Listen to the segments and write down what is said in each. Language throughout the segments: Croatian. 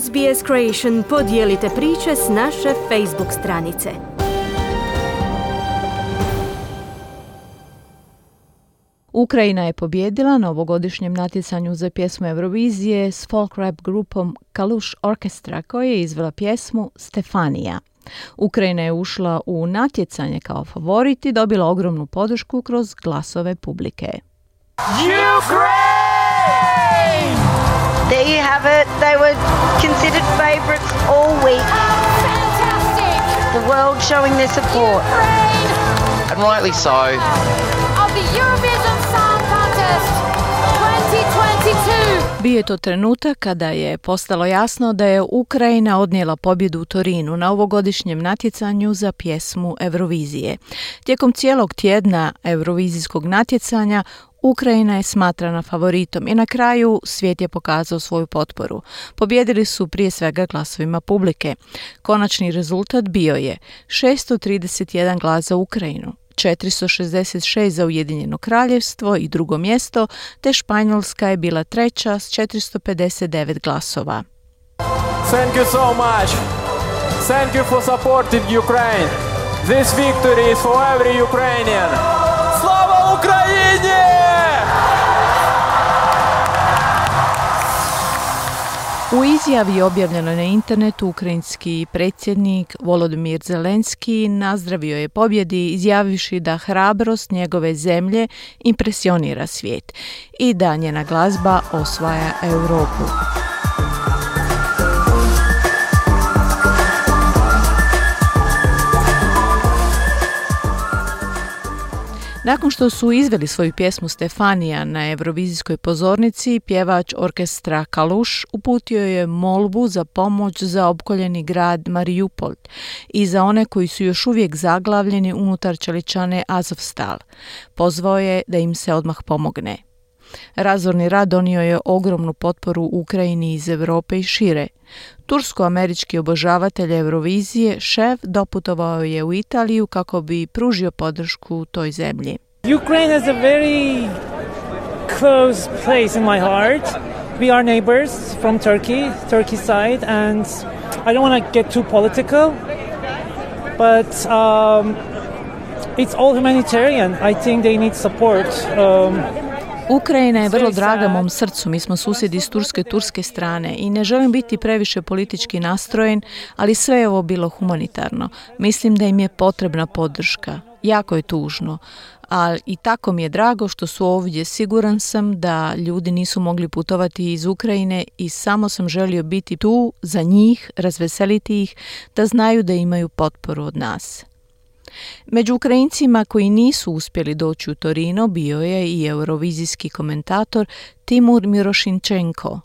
SBS Creation podijelite priče s naše Facebook stranice. Ukrajina je pobjedila na ovogodišnjem natjecanju za pjesmu Eurovizije s folk rap grupom Kalush Orchestra koja je izvela pjesmu Stefanija. Ukrajina je ušla u natjecanje kao favorit i dobila ogromnu podršku kroz glasove publike. Ukraine! There you have it. They were considered favourites all week. Fantastic! The world showing their support. And rightly so. Of the Eurovision Song Contest 2022. Bio je to trenutak kada je postalo jasno da je Ukrajina odnijela pobjedu u Torinu na ovogodišnjem natjecanju za pjesmu Eurovizije. Tijekom cijelog tjedna Eurovizijskog natjecanja Ukrajina je smatrana favoritom i na kraju svijet je pokazao svoju potporu. Pobjedili su prije svega glasovima publike. Konačni rezultat bio je 631 glas za Ukrajinu, 466 za Ujedinjeno kraljevstvo i drugo mjesto, te Španjolska je bila treća s 459 glasova. Thank you so much. Thank you for supporting Ukraine. This victory is for every Ukrainian. U izjavi objavljenoj na internetu ukrajinski predsjednik Volodimir Zelenski nazdravio je pobjedi izjavivši da hrabrost njegove zemlje impresionira svijet i da njena glazba osvaja Europu. Nakon što su izveli svoju pjesmu Stefanija na Eurovizijskoj pozornici, pjevač orkestra Kaluš uputio je molbu za pomoć za opkoljeni grad Marijupol i za one koji su još uvijek zaglavljeni unutar čeličane Azovstal. Pozvao je da im se odmah pomogne. Razorni rad donio je ogromnu potporu Ukrajini iz Europe i šire. Tursko-američki obožavatelj Eurovizije šef doputovao je u Italiju kako bi pružio podršku toj zemlji. Ukraine is a very close place in my heart. We are neighbors from Turkey, Turkey side, and I don't want to get too political, but um, it's all humanitarian. I think they need support. Um, Ukrajina je vrlo draga mom srcu, mi smo susjedi s turske turske strane i ne želim biti previše politički nastrojen, ali sve je ovo bilo humanitarno. Mislim da im je potrebna podrška. Jako je tužno, ali i tako mi je drago što su ovdje. Siguran sam da ljudi nisu mogli putovati iz Ukrajine i samo sam želio biti tu za njih, razveseliti ih, da znaju da imaju potporu od nas. Među Ukrajincima koji nisu uspjeli doći u Torino bio je i eurovizijski komentator Timur Mirošinčenko.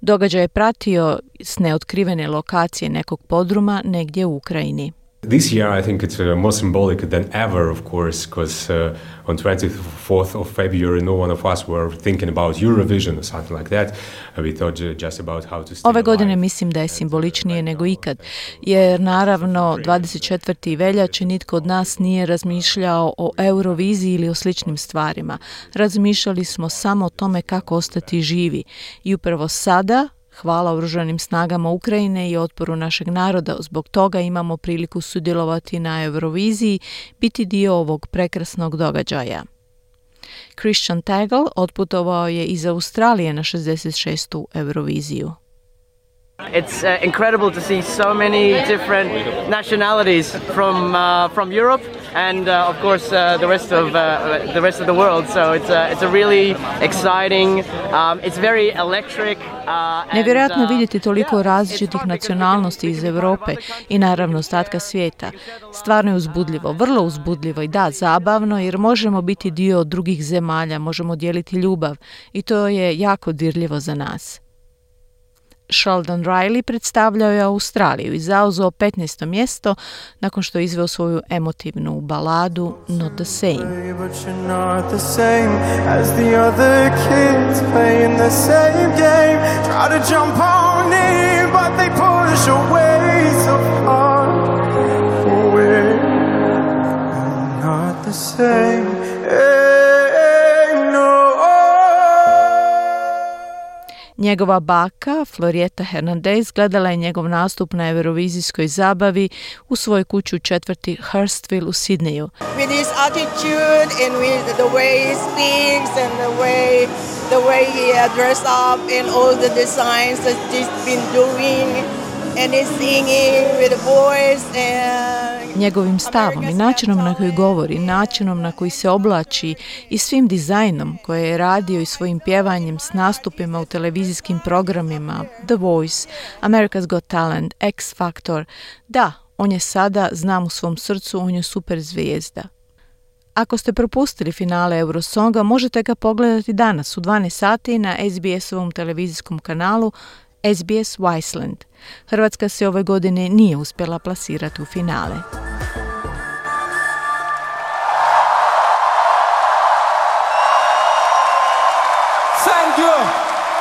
Događaj je pratio s neotkrivene lokacije nekog podruma negdje u Ukrajini. This year, I think it's uh, more symbolic than ever, of course, because uh, on 24th of February, no one of us were thinking about Eurovision or something like that. Uh, we thought just about how to Ove godine mislim da je simboličnije nego ikad, jer naravno 24. veljače nitko od nas nije razmišljao o Euroviziji ili o sličnim stvarima. Razmišljali smo samo o tome kako ostati živi i upravo sada Hvala oružanim snagama Ukrajine i otporu našeg naroda. Zbog toga imamo priliku sudjelovati na Euroviziji, biti dio ovog prekrasnog događaja. Christian Tagle otputovao je iz Australije na 66. Euroviziju. It's uh, incredible to see so many different nationalities from uh, from Europe and uh, of course uh, the rest of uh, the rest of the world. So it's a, it's a really exciting. Um, it's very electric. Uh, Nevjerojatno vidjeti toliko različitih nacionalnosti iz Europe i naravno ostatka svijeta. Stvarno je uzbudljivo, vrlo uzbudljivo i da, zabavno jer možemo biti dio drugih zemalja, možemo dijeliti ljubav i to je jako dirljivo za nas. Sheldon Riley predstavljao je Australiju i zauzeo 15. mjesto nakon što je izveo svoju emotivnu baladu Not the Same. Not the same Njegova baka, Florieta Hernandez, gledala je njegov nastup na Eurovizijskoj zabavi u svojoj kući u četvrti Hurstville u Sidneju. With his and he's singing with voice and njegovim stavom i načinom na koji govori, načinom na koji se oblači i svim dizajnom koje je radio i svojim pjevanjem s nastupima u televizijskim programima The Voice, America's Got Talent, X Factor. Da, on je sada, znam u svom srcu, on je super zvijezda. Ako ste propustili finale Eurosonga, možete ga pogledati danas u 12 sati na SBS-ovom televizijskom kanalu SBS Wiseland. Hrvatska se ove godine nije uspjela plasirati u finale.